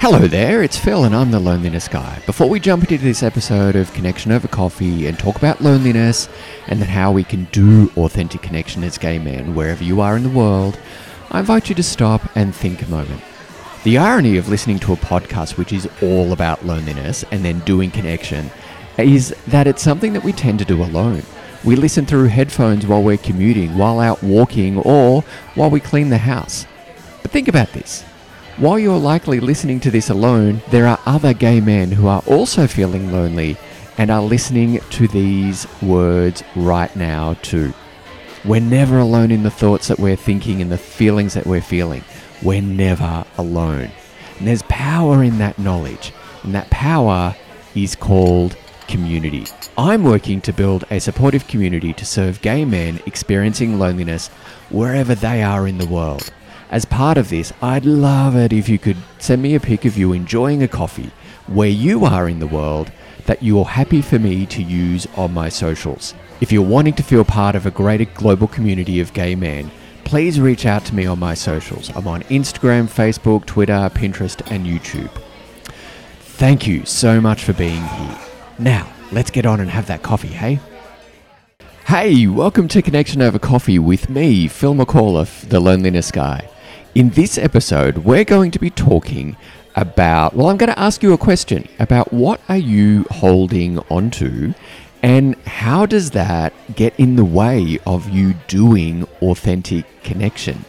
Hello there, it's Phil and I'm the Loneliness Guy. Before we jump into this episode of Connection Over Coffee and talk about loneliness and then how we can do authentic connection as gay men wherever you are in the world, I invite you to stop and think a moment. The irony of listening to a podcast which is all about loneliness and then doing connection is that it's something that we tend to do alone. We listen through headphones while we're commuting, while out walking, or while we clean the house. But think about this. While you're likely listening to this alone, there are other gay men who are also feeling lonely and are listening to these words right now too. We're never alone in the thoughts that we're thinking and the feelings that we're feeling. We're never alone. And there's power in that knowledge, and that power is called community. I'm working to build a supportive community to serve gay men experiencing loneliness wherever they are in the world. As part of this, I'd love it if you could send me a pic of you enjoying a coffee where you are in the world that you're happy for me to use on my socials. If you're wanting to feel part of a greater global community of gay men, please reach out to me on my socials. I'm on Instagram, Facebook, Twitter, Pinterest, and YouTube. Thank you so much for being here. Now, let's get on and have that coffee, hey? Hey, welcome to Connection Over Coffee with me, Phil McAuliffe, the Loneliness Guy. In this episode, we're going to be talking about, well, I'm going to ask you a question about what are you holding onto and how does that get in the way of you doing authentic connection?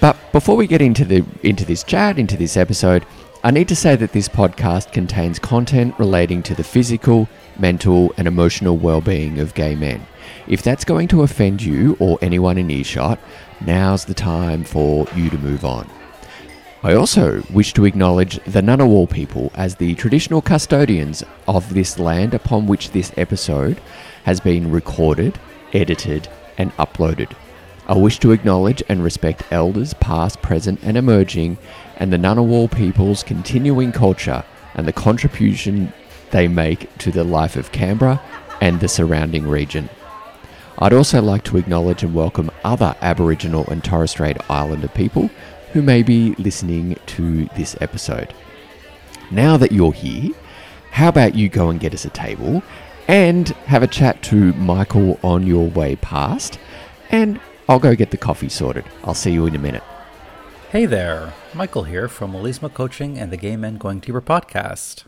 But before we get into the into this chat, into this episode, I need to say that this podcast contains content relating to the physical, mental, and emotional well-being of gay men. If that's going to offend you or anyone in earshot, now's the time for you to move on. I also wish to acknowledge the Ngunnawal people as the traditional custodians of this land upon which this episode has been recorded, edited, and uploaded. I wish to acknowledge and respect elders past, present, and emerging, and the Ngunnawal people's continuing culture and the contribution they make to the life of Canberra and the surrounding region. I'd also like to acknowledge and welcome other Aboriginal and Torres Strait Islander people who may be listening to this episode. Now that you're here, how about you go and get us a table and have a chat to Michael on your way past, and I'll go get the coffee sorted. I'll see you in a minute. Hey there, Michael here from Wellismo Coaching and the Gay Men Going Deeper podcast.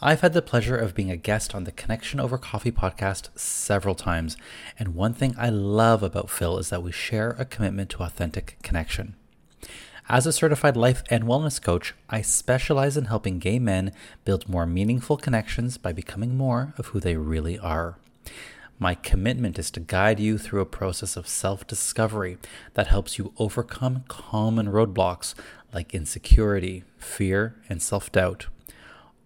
I've had the pleasure of being a guest on the Connection Over Coffee podcast several times, and one thing I love about Phil is that we share a commitment to authentic connection. As a certified life and wellness coach, I specialize in helping gay men build more meaningful connections by becoming more of who they really are. My commitment is to guide you through a process of self discovery that helps you overcome common roadblocks like insecurity, fear, and self doubt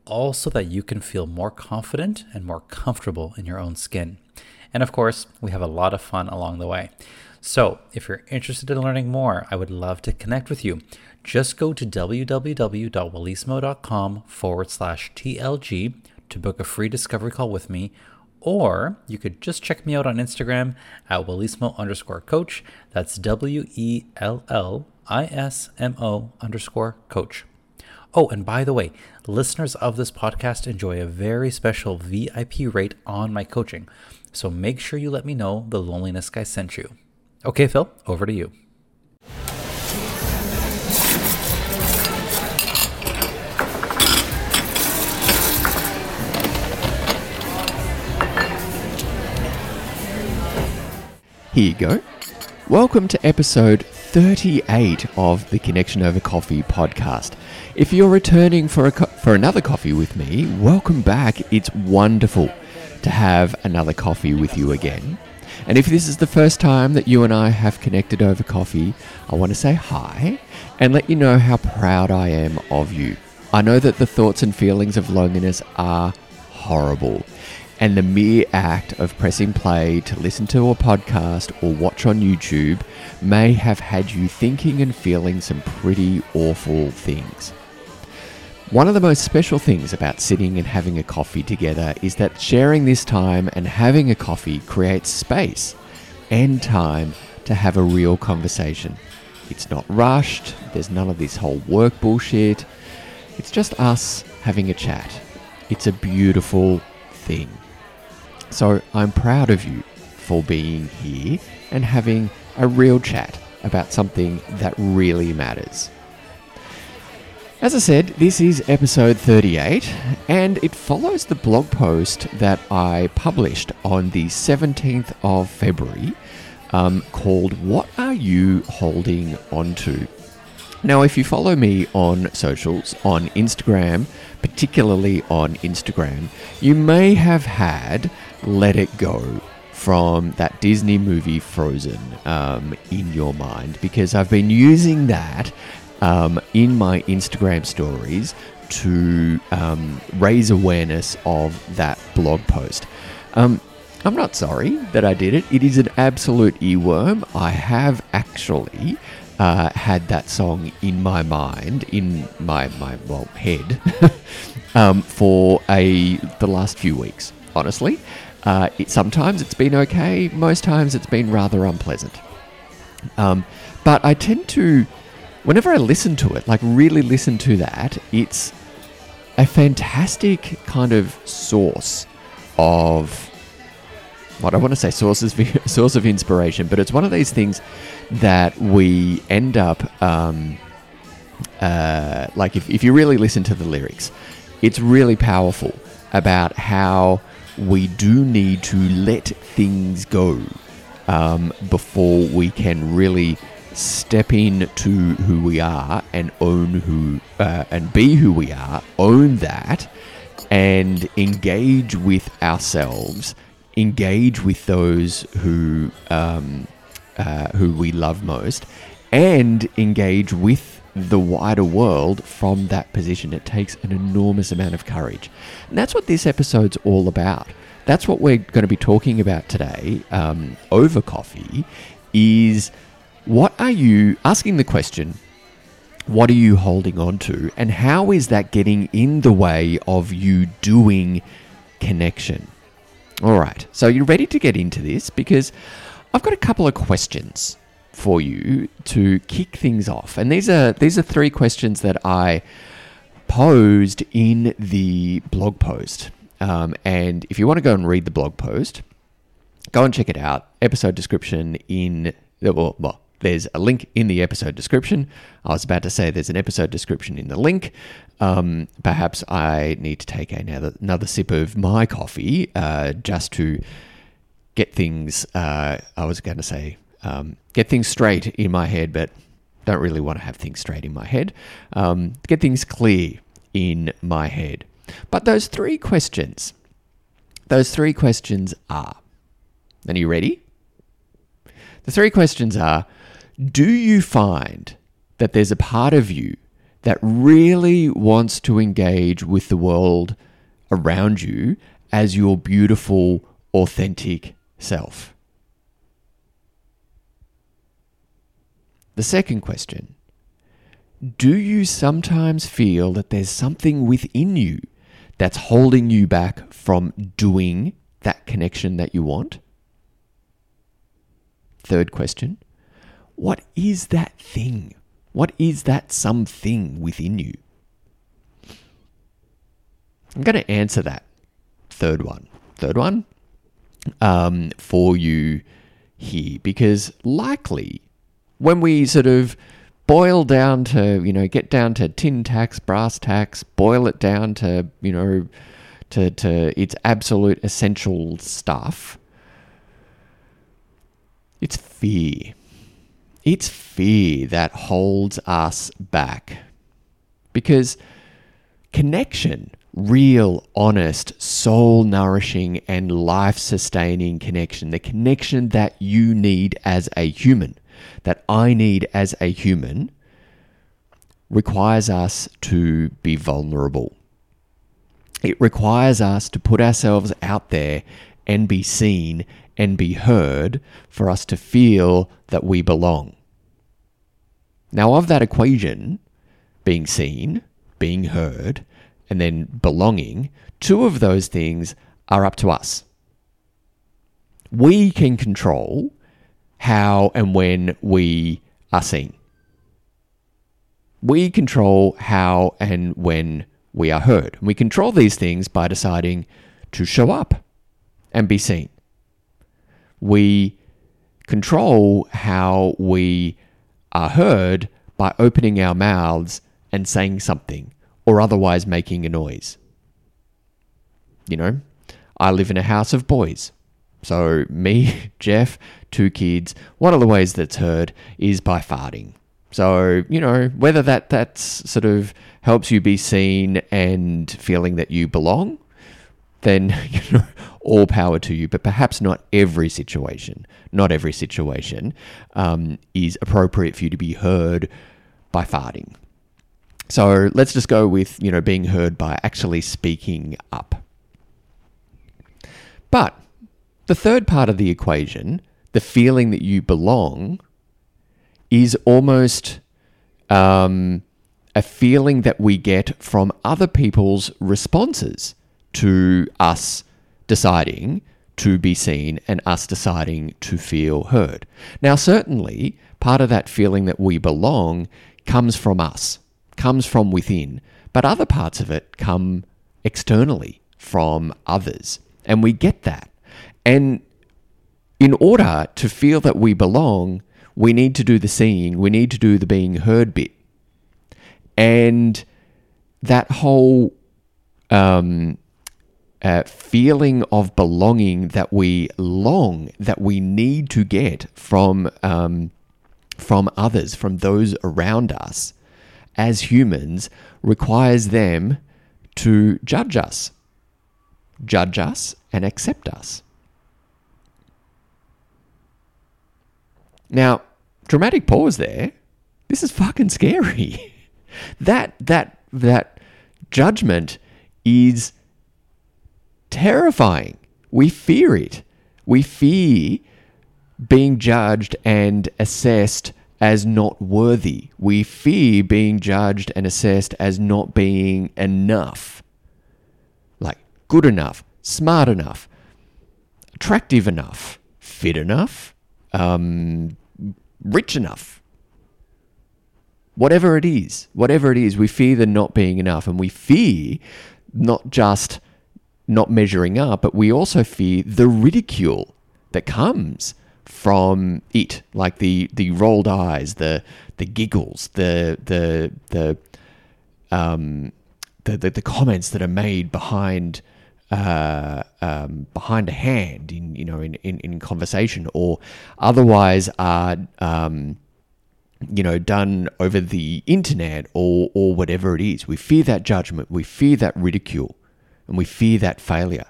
all so that you can feel more confident and more comfortable in your own skin. And of course, we have a lot of fun along the way. So, if you're interested in learning more, I would love to connect with you. Just go to www.wellismo.com forward slash TLG to book a free discovery call with me, or you could just check me out on Instagram at Wellismo underscore coach. That's W E L L I S M O underscore coach. Oh, and by the way, listeners of this podcast enjoy a very special VIP rate on my coaching. So make sure you let me know the loneliness guy sent you. Okay, Phil, over to you. Here you go. Welcome to episode 38 of the Connection Over Coffee podcast. If you're returning for, a co- for another coffee with me, welcome back. It's wonderful to have another coffee with you again. And if this is the first time that you and I have connected over coffee, I want to say hi and let you know how proud I am of you. I know that the thoughts and feelings of loneliness are horrible and the mere act of pressing play to listen to a podcast or watch on YouTube may have had you thinking and feeling some pretty awful things. One of the most special things about sitting and having a coffee together is that sharing this time and having a coffee creates space and time to have a real conversation. It's not rushed, there's none of this whole work bullshit. It's just us having a chat. It's a beautiful thing. So I'm proud of you for being here and having a real chat about something that really matters. As I said, this is episode 38, and it follows the blog post that I published on the 17th of February um, called What Are You Holding On To? Now, if you follow me on socials, on Instagram, particularly on Instagram, you may have had Let It Go from that Disney movie Frozen um, in your mind because I've been using that um, in my Instagram stories to um, raise awareness of that blog post. Um, I'm not sorry that I did it. It is an absolute earworm. I have actually uh, had that song in my mind, in my my well head, um, for a the last few weeks. Honestly, uh, it, sometimes it's been okay. Most times it's been rather unpleasant. Um, but I tend to whenever I listen to it, like really listen to that, it's a fantastic kind of source of what I want to say source of, source of inspiration, but it's one of these things that we end up um, uh, like if, if you really listen to the lyrics, it's really powerful about how we do need to let things go um, before we can really step in to who we are and own who uh, and be who we are, own that, and engage with ourselves, engage with those who um, uh, who we love most, and engage with the wider world from that position. It takes an enormous amount of courage, and that's what this episode's all about. That's what we're going to be talking about today um, over coffee. Is what are you asking the question? What are you holding on to? And how is that getting in the way of you doing connection? All right, so you're ready to get into this because I've got a couple of questions for you to kick things off. And these are these are three questions that I posed in the blog post. Um, and if you want to go and read the blog post, go and check it out. Episode description in well, well there's a link in the episode description. I was about to say there's an episode description in the link. Um, perhaps I need to take another, another sip of my coffee uh, just to get things, uh, I was going to say, um, get things straight in my head, but don't really want to have things straight in my head. Um, get things clear in my head. But those three questions, those three questions are, and are you ready? The three questions are do you find that there's a part of you that really wants to engage with the world around you as your beautiful, authentic self? The second question Do you sometimes feel that there's something within you that's holding you back from doing that connection that you want? Third question what is that thing? What is that something within you? I'm going to answer that third one. Third one um, for you here because likely when we sort of boil down to, you know, get down to tin tacks, brass tacks, boil it down to, you know, to, to its absolute essential stuff, it's fear. It's fear that holds us back. Because connection, real, honest, soul nourishing, and life sustaining connection, the connection that you need as a human, that I need as a human, requires us to be vulnerable. It requires us to put ourselves out there and be seen and be heard for us to feel that we belong. Now, of that equation, being seen, being heard, and then belonging, two of those things are up to us. We can control how and when we are seen. we control how and when we are heard. We control these things by deciding to show up and be seen. We control how we are heard by opening our mouths and saying something or otherwise making a noise. You know, I live in a house of boys. So, me, Jeff, two kids, one of the ways that's heard is by farting. So, you know, whether that that's sort of helps you be seen and feeling that you belong, then you know, all power to you. But perhaps not every situation, not every situation um, is appropriate for you to be heard by farting. So let's just go with you know being heard by actually speaking up. But the third part of the equation, the feeling that you belong, is almost um, a feeling that we get from other people's responses to us deciding to be seen and us deciding to feel heard. Now, certainly, part of that feeling that we belong comes from us, comes from within, but other parts of it come externally from others. And we get that. And in order to feel that we belong, we need to do the seeing, we need to do the being heard bit. And that whole um, uh, feeling of belonging that we long, that we need to get from um, from others, from those around us, as humans, requires them to judge us, judge us, and accept us. Now, dramatic pause there. This is fucking scary. that that that judgment is terrifying. We fear it. We fear being judged and assessed as not worthy. We fear being judged and assessed as not being enough. Like good enough, smart enough, attractive enough, fit enough, um, rich enough. Whatever it is, whatever it is, we fear the not being enough, and we fear not just not measuring up, but we also fear the ridicule that comes from it, like the the rolled eyes, the the giggles, the the the um the the, the comments that are made behind uh, um, behind a hand in you know in, in, in conversation or otherwise are um, you know done over the internet or or whatever it is. We fear that judgment. We fear that ridicule, and we fear that failure.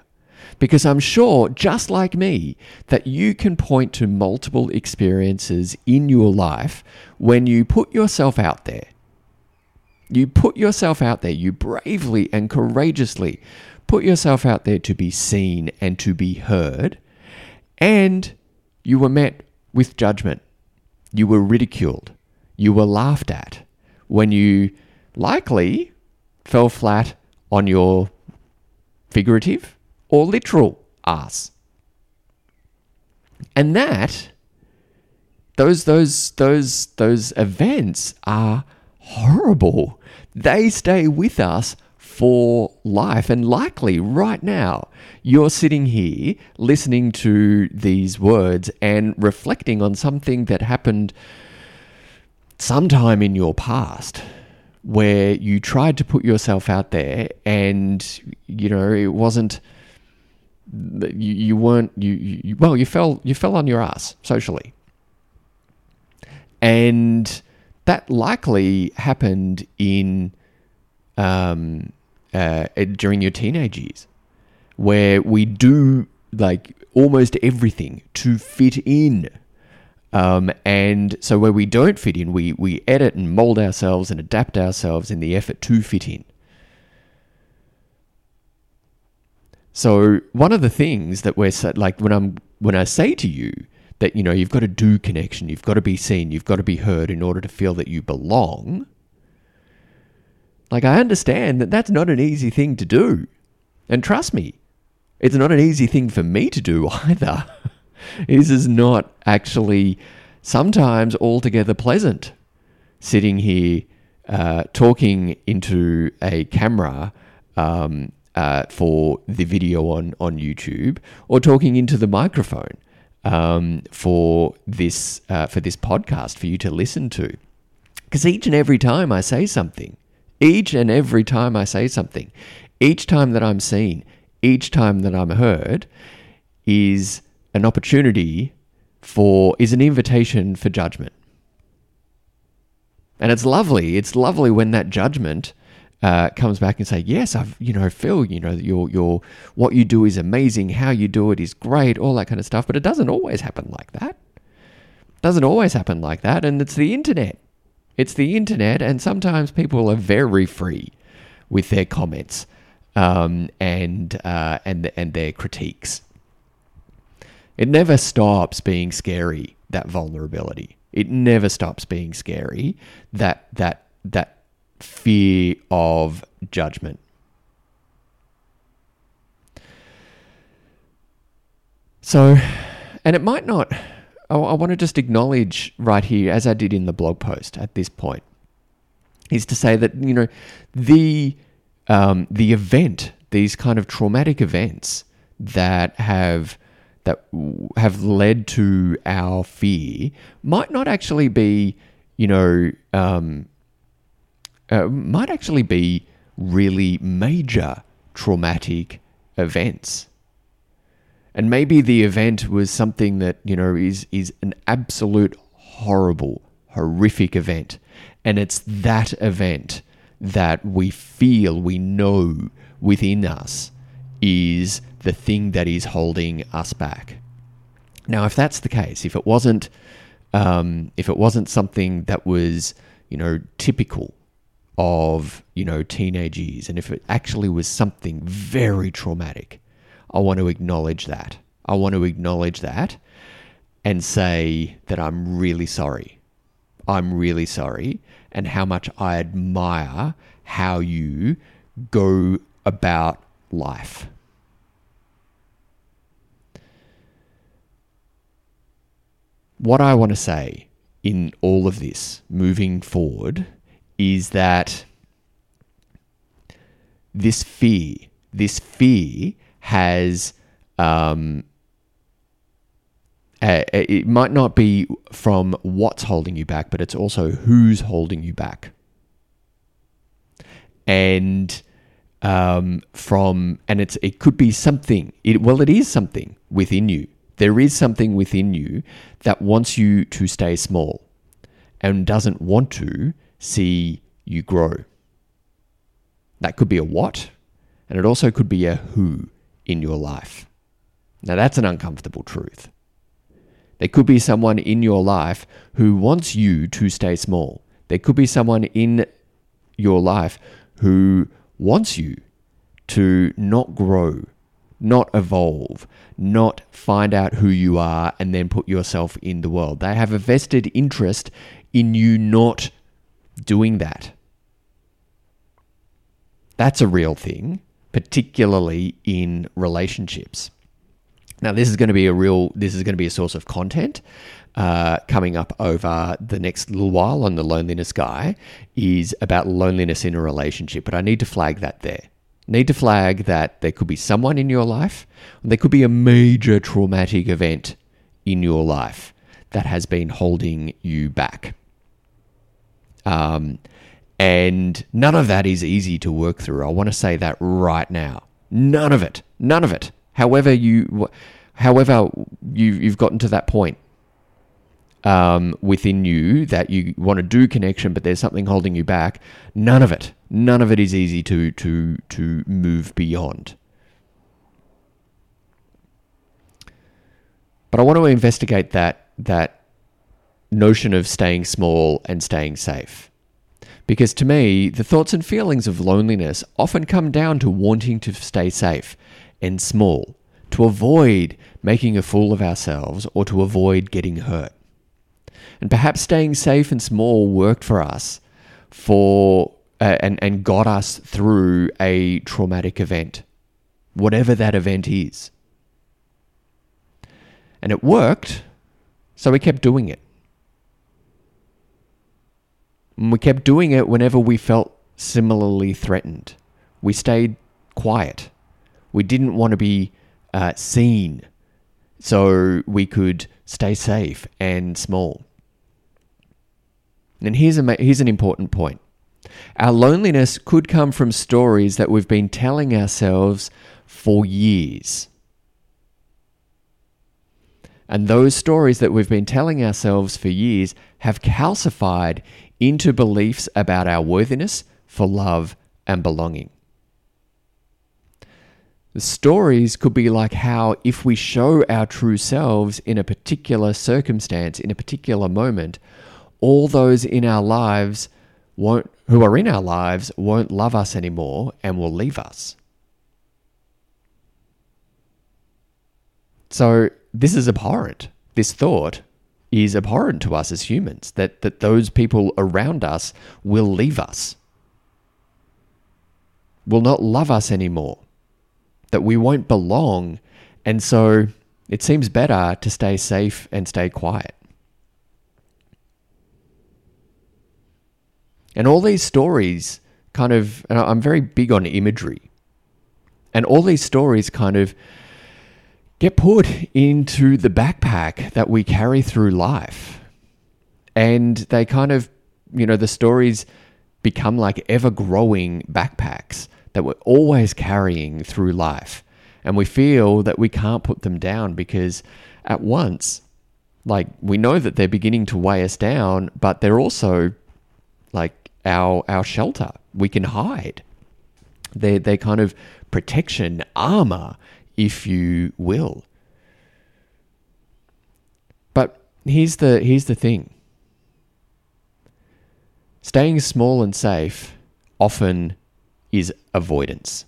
Because I'm sure, just like me, that you can point to multiple experiences in your life when you put yourself out there. You put yourself out there, you bravely and courageously put yourself out there to be seen and to be heard, and you were met with judgment. You were ridiculed. You were laughed at when you likely fell flat on your figurative or literal ass. And that those those those those events are horrible. They stay with us for life. And likely right now, you're sitting here listening to these words and reflecting on something that happened sometime in your past where you tried to put yourself out there and, you know, it wasn't. You, you weren't you, you well you fell you fell on your ass socially and that likely happened in um, uh, during your teenage years, where we do like almost everything to fit in. Um, and so where we don't fit in, we, we edit and mold ourselves and adapt ourselves in the effort to fit in. So one of the things that we're like when I'm when I say to you that you know you've got to do connection, you've got to be seen, you've got to be heard in order to feel that you belong. Like, I understand that that's not an easy thing to do. And trust me, it's not an easy thing for me to do either. This is not actually sometimes altogether pleasant sitting here uh, talking into a camera um, uh, for the video on, on YouTube or talking into the microphone um, for this uh, for this podcast for you to listen to. Because each and every time I say something, each and every time I say something, each time that I'm seen, each time that I'm heard, is an opportunity for is an invitation for judgment. And it's lovely. It's lovely when that judgment uh, comes back and say, "Yes, I've you know Phil, you know your your what you do is amazing. How you do it is great. All that kind of stuff." But it doesn't always happen like that. It doesn't always happen like that, and it's the internet. It's the internet, and sometimes people are very free with their comments um, and uh, and and their critiques. It never stops being scary that vulnerability. It never stops being scary that that that fear of judgment. So, and it might not, I, I want to just acknowledge right here, as I did in the blog post at this point, is to say that, you know, the, um, the event, these kind of traumatic events that have that have led to our fear might not actually be, you know, um, uh, might actually be really major traumatic events. And maybe the event was something that, you know, is, is an absolute horrible, horrific event. And it's that event that we feel, we know within us is the thing that is holding us back. Now, if that's the case, if it wasn't, um, if it wasn't something that was, you know, typical of, you know, teenage years. And if it actually was something very traumatic, I want to acknowledge that. I want to acknowledge that and say that I'm really sorry. I'm really sorry, and how much I admire how you go about life. What I want to say in all of this moving forward is that this fear, this fear has, um, it might not be from what's holding you back, but it's also who's holding you back. And um, from, and it's it could be something. It well, it is something within you. There is something within you that wants you to stay small, and doesn't want to see you grow. That could be a what, and it also could be a who in your life. Now, that's an uncomfortable truth. There could be someone in your life who wants you to stay small. There could be someone in your life who wants you to not grow, not evolve, not find out who you are and then put yourself in the world. They have a vested interest in you not doing that. That's a real thing, particularly in relationships. Now, this is going to be a real, this is going to be a source of content uh, coming up over the next little while on the loneliness guy is about loneliness in a relationship. But I need to flag that there. Need to flag that there could be someone in your life, there could be a major traumatic event in your life that has been holding you back. Um, and none of that is easy to work through. I want to say that right now. None of it. None of it. However you, however you you've gotten to that point um, within you that you want to do connection, but there's something holding you back. None of it. None of it is easy to to to move beyond. But I want to investigate that that notion of staying small and staying safe. Because to me, the thoughts and feelings of loneliness often come down to wanting to stay safe and small, to avoid making a fool of ourselves or to avoid getting hurt. And perhaps staying safe and small worked for us for uh, and, and got us through a traumatic event, whatever that event is. And it worked, so we kept doing it. And we kept doing it whenever we felt similarly threatened. We stayed quiet. We didn't want to be uh, seen so we could stay safe and small. And here's, a, here's an important point our loneliness could come from stories that we've been telling ourselves for years. And those stories that we've been telling ourselves for years have calcified into beliefs about our worthiness for love and belonging. The stories could be like how if we show our true selves in a particular circumstance, in a particular moment, all those in our lives won't who are in our lives won't love us anymore and will leave us. So this is abhorrent. This thought is abhorrent to us as humans that, that those people around us will leave us, will not love us anymore that we won't belong. And so it seems better to stay safe and stay quiet. And all these stories kind of, I'm very big on imagery. And all these stories kind of get put into the backpack that we carry through life. And they kind of, you know, the stories become like ever growing backpacks that we're always carrying through life. And we feel that we can't put them down because at once, like we know that they're beginning to weigh us down, but they're also like our our shelter. We can hide. They're they're kind of protection, armor, if you will. But here's the here's the thing. Staying small and safe often is avoidance.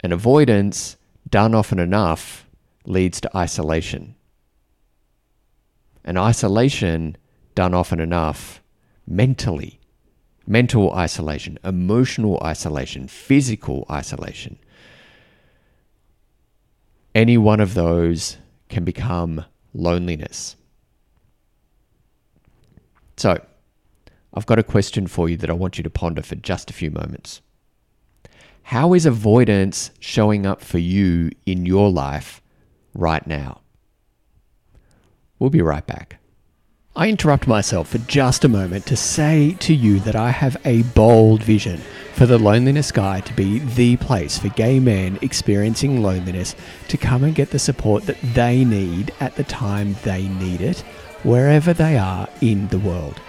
And avoidance, done often enough, leads to isolation. And isolation, done often enough, mentally, mental isolation, emotional isolation, physical isolation, any one of those can become loneliness. So, I've got a question for you that I want you to ponder for just a few moments. How is avoidance showing up for you in your life right now? We'll be right back. I interrupt myself for just a moment to say to you that I have a bold vision for the Loneliness Guy to be the place for gay men experiencing loneliness to come and get the support that they need at the time they need it, wherever they are in the world.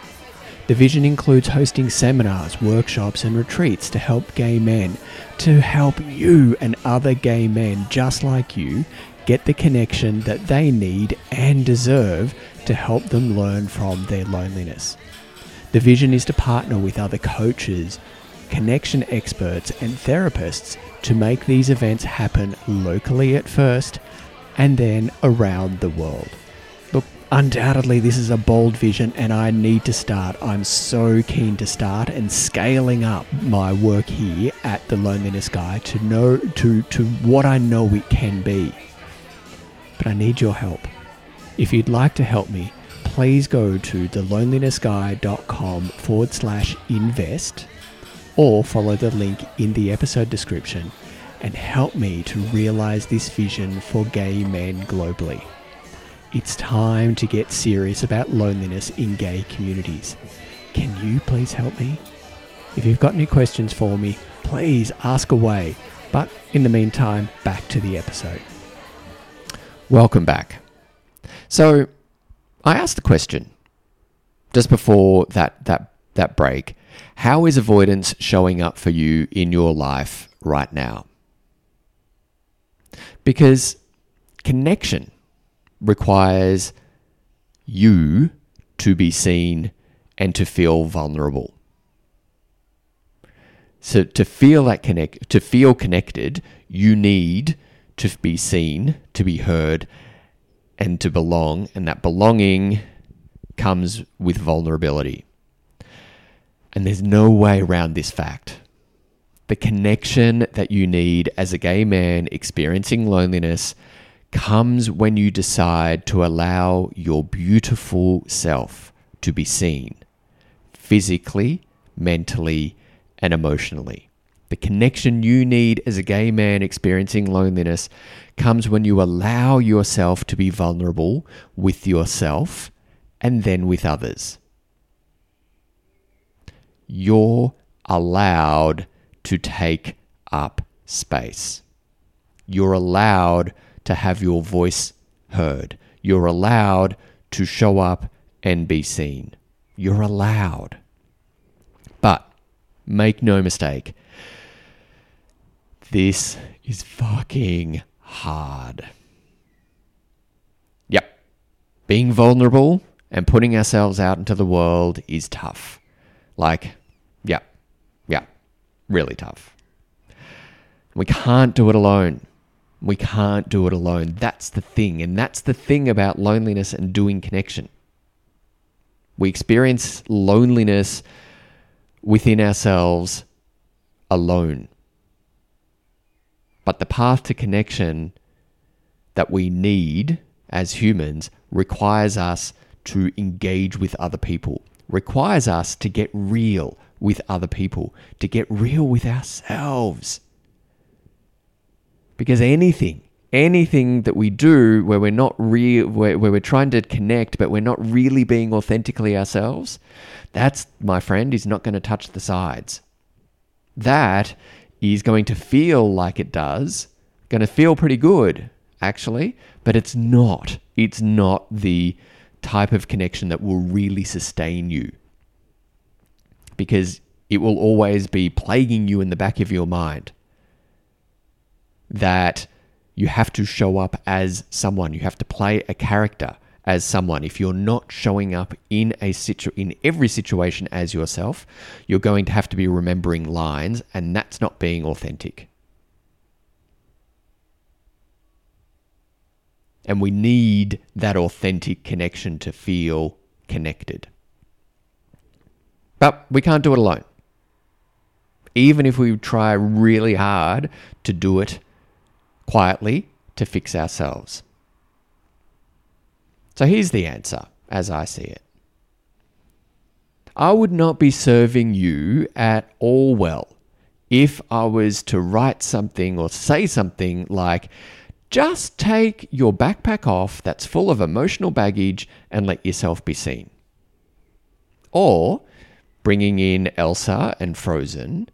The vision includes hosting seminars, workshops, and retreats to help gay men, to help you and other gay men just like you get the connection that they need and deserve to help them learn from their loneliness. The vision is to partner with other coaches, connection experts, and therapists to make these events happen locally at first and then around the world. Look, undoubtedly, this is a bold vision, and I need to start. I'm so keen to start and scaling up my work here at the Loneliness Guy to know to to what I know it can be. But I need your help. If you'd like to help me, please go to thelonelinessguy.com forward slash invest or follow the link in the episode description and help me to realize this vision for gay men globally. It's time to get serious about loneliness in gay communities. Can you please help me? If you've got any questions for me, please ask away. But in the meantime, back to the episode. Welcome back. So, I asked the question just before that that that break. How is avoidance showing up for you in your life right now? Because connection requires you to be seen and to feel vulnerable. So to feel that connect to feel connected, you need to be seen, to be heard, and to belong, and that belonging comes with vulnerability. And there's no way around this fact. The connection that you need as a gay man experiencing loneliness comes when you decide to allow your beautiful self to be seen, physically, mentally, and emotionally. The connection you need as a gay man experiencing loneliness comes when you allow yourself to be vulnerable with yourself and then with others. You're allowed to take up space. You're allowed to have your voice heard. You're allowed to show up and be seen. You're allowed. But make no mistake, this is fucking hard. Yep. Being vulnerable and putting ourselves out into the world is tough. Like, yeah, yeah, really tough. We can't do it alone. We can't do it alone. That's the thing. And that's the thing about loneliness and doing connection. We experience loneliness within ourselves alone. But the path to connection that we need as humans requires us to engage with other people, requires us to get real with other people, to get real with ourselves. Because anything, anything that we do where we're not real, where, where we're trying to connect, but we're not really being authentically ourselves, that's, my friend, is not going to touch the sides. That is going to feel like it does, going to feel pretty good, actually, but it's not. It's not the type of connection that will really sustain you. Because it will always be plaguing you in the back of your mind that you have to show up as someone, you have to play a character as someone. If you're not showing up in a situ- in every situation as yourself, you're going to have to be remembering lines and that's not being authentic. And we need that authentic connection to feel connected. But we can't do it alone. Even if we try really hard to do it quietly to fix ourselves. So here's the answer as I see it. I would not be serving you at all well if I was to write something or say something like, just take your backpack off that's full of emotional baggage and let yourself be seen. Or bringing in Elsa and Frozen,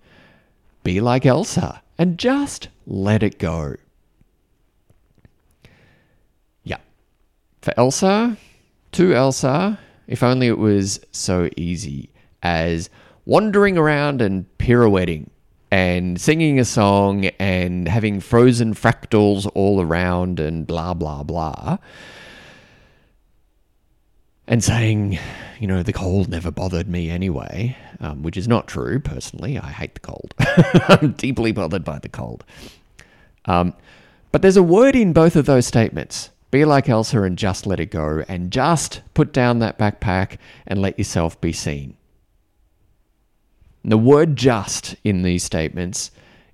be like Elsa and just let it go. For Elsa, to Elsa, if only it was so easy as wandering around and pirouetting and singing a song and having frozen fractals all around and blah, blah, blah. And saying, you know, the cold never bothered me anyway, um, which is not true personally. I hate the cold. I'm deeply bothered by the cold. Um, but there's a word in both of those statements. Be like Elsa and just let it go and just put down that backpack and let yourself be seen. The word just in these statements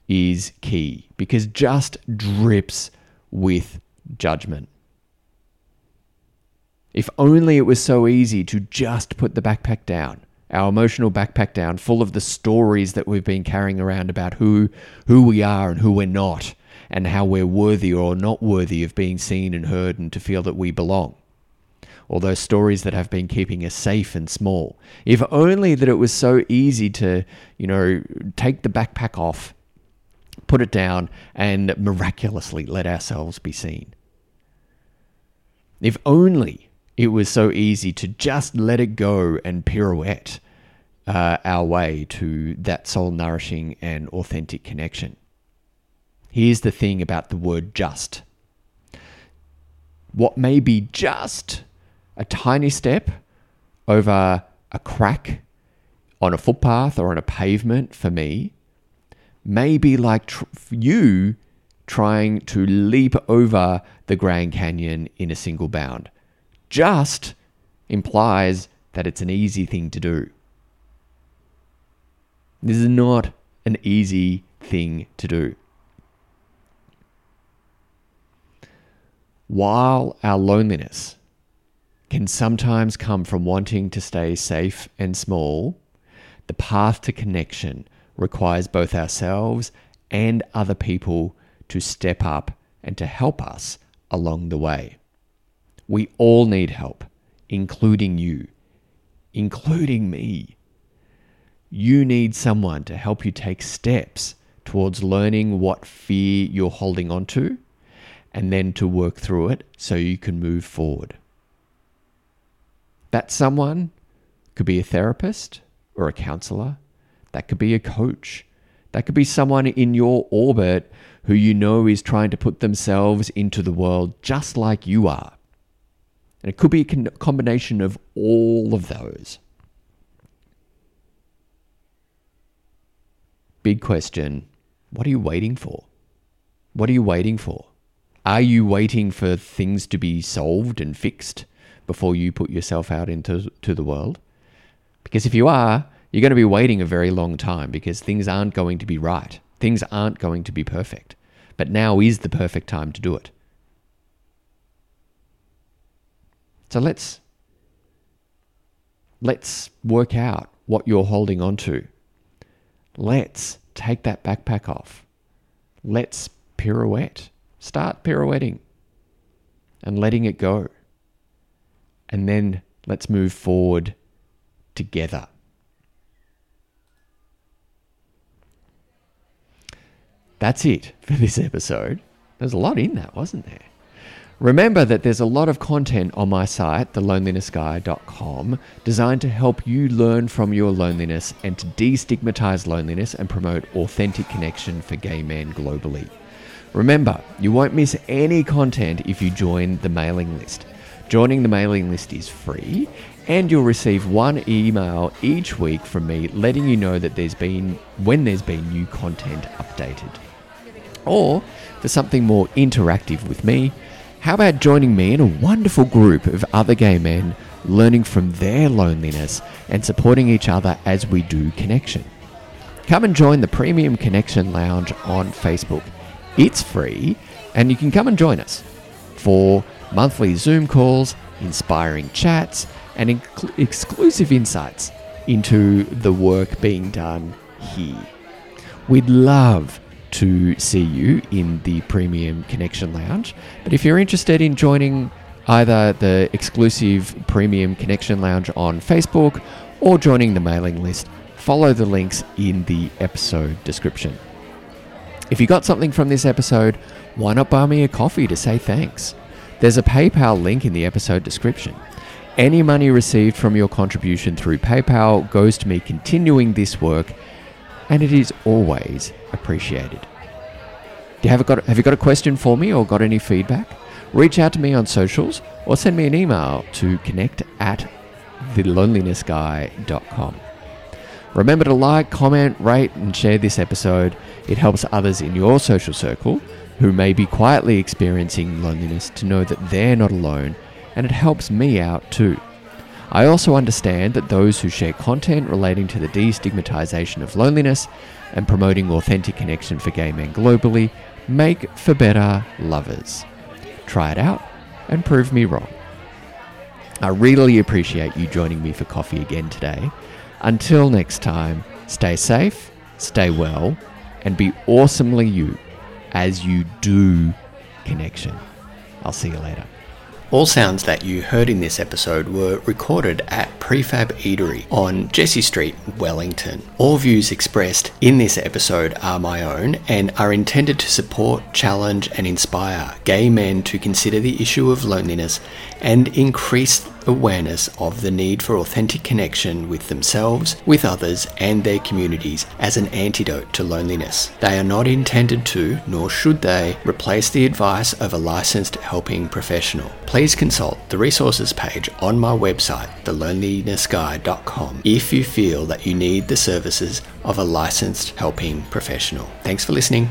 is key because just drips with judgment. If only it was so easy to just put the backpack down, our emotional backpack down, full of the stories that we've been carrying around about who who we are and who we're not, and how we're worthy or not worthy of being seen and heard and to feel that we belong. All those stories that have been keeping us safe and small. If only that it was so easy to, you know, take the backpack off, put it down, and miraculously let ourselves be seen. If only it was so easy to just let it go and pirouette uh, our way to that soul nourishing and authentic connection. Here's the thing about the word just. What may be just a tiny step over a crack on a footpath or on a pavement for me may be like tr- you trying to leap over the Grand Canyon in a single bound. Just implies that it's an easy thing to do. This is not an easy thing to do. While our loneliness can sometimes come from wanting to stay safe and small the path to connection requires both ourselves and other people to step up and to help us along the way. We all need help, including you, including me. You need someone to help you take steps towards learning what fear you're holding on to and then to work through it so you can move forward. That someone could be a therapist or a counselor, that could be a coach, that could be someone in your orbit who you know is trying to put themselves into the world just like you are. And it could be a combination of all of those. Big question what are you waiting for? What are you waiting for? Are you waiting for things to be solved and fixed before you put yourself out into to the world? Because if you are, you're going to be waiting a very long time because things aren't going to be right. Things aren't going to be perfect. But now is the perfect time to do it. So let's let's work out what you're holding on to. Let's take that backpack off. Let's pirouette. Start pirouetting and letting it go. And then let's move forward together. That's it for this episode. There's a lot in that, wasn't there? Remember that there's a lot of content on my site, thelonelinessguy.com, designed to help you learn from your loneliness and to destigmatize loneliness and promote authentic connection for gay men globally. Remember, you won't miss any content if you join the mailing list. Joining the mailing list is free, and you'll receive one email each week from me letting you know that there's been when there's been new content updated. Or for something more interactive with me, how about joining me in a wonderful group of other gay men learning from their loneliness and supporting each other as we do connection? Come and join the Premium Connection Lounge on Facebook. It's free, and you can come and join us for monthly Zoom calls, inspiring chats, and inc- exclusive insights into the work being done here. We'd love to see you in the Premium Connection Lounge. But if you're interested in joining either the exclusive Premium Connection Lounge on Facebook or joining the mailing list, follow the links in the episode description. If you got something from this episode, why not buy me a coffee to say thanks? There's a PayPal link in the episode description. Any money received from your contribution through PayPal goes to me continuing this work and it is always appreciated. Do you have, got, have you got a question for me or got any feedback? Reach out to me on socials or send me an email to connect at thelonelinessguy.com. Remember to like, comment, rate, and share this episode. It helps others in your social circle who may be quietly experiencing loneliness to know that they're not alone, and it helps me out too. I also understand that those who share content relating to the destigmatization of loneliness and promoting authentic connection for gay men globally make for better lovers. Try it out and prove me wrong. I really appreciate you joining me for coffee again today. Until next time, stay safe, stay well, and be awesomely you as you do connection. I'll see you later. All sounds that you heard in this episode were recorded at Prefab Eatery on Jessie Street, Wellington. All views expressed in this episode are my own and are intended to support, challenge, and inspire gay men to consider the issue of loneliness and increase awareness of the need for authentic connection with themselves, with others, and their communities as an antidote to loneliness. They are not intended to, nor should they, replace the advice of a licensed helping professional. Please consult the resources page on my website, thelonelinessguy.com, if you feel that you need the services of a licensed helping professional. Thanks for listening.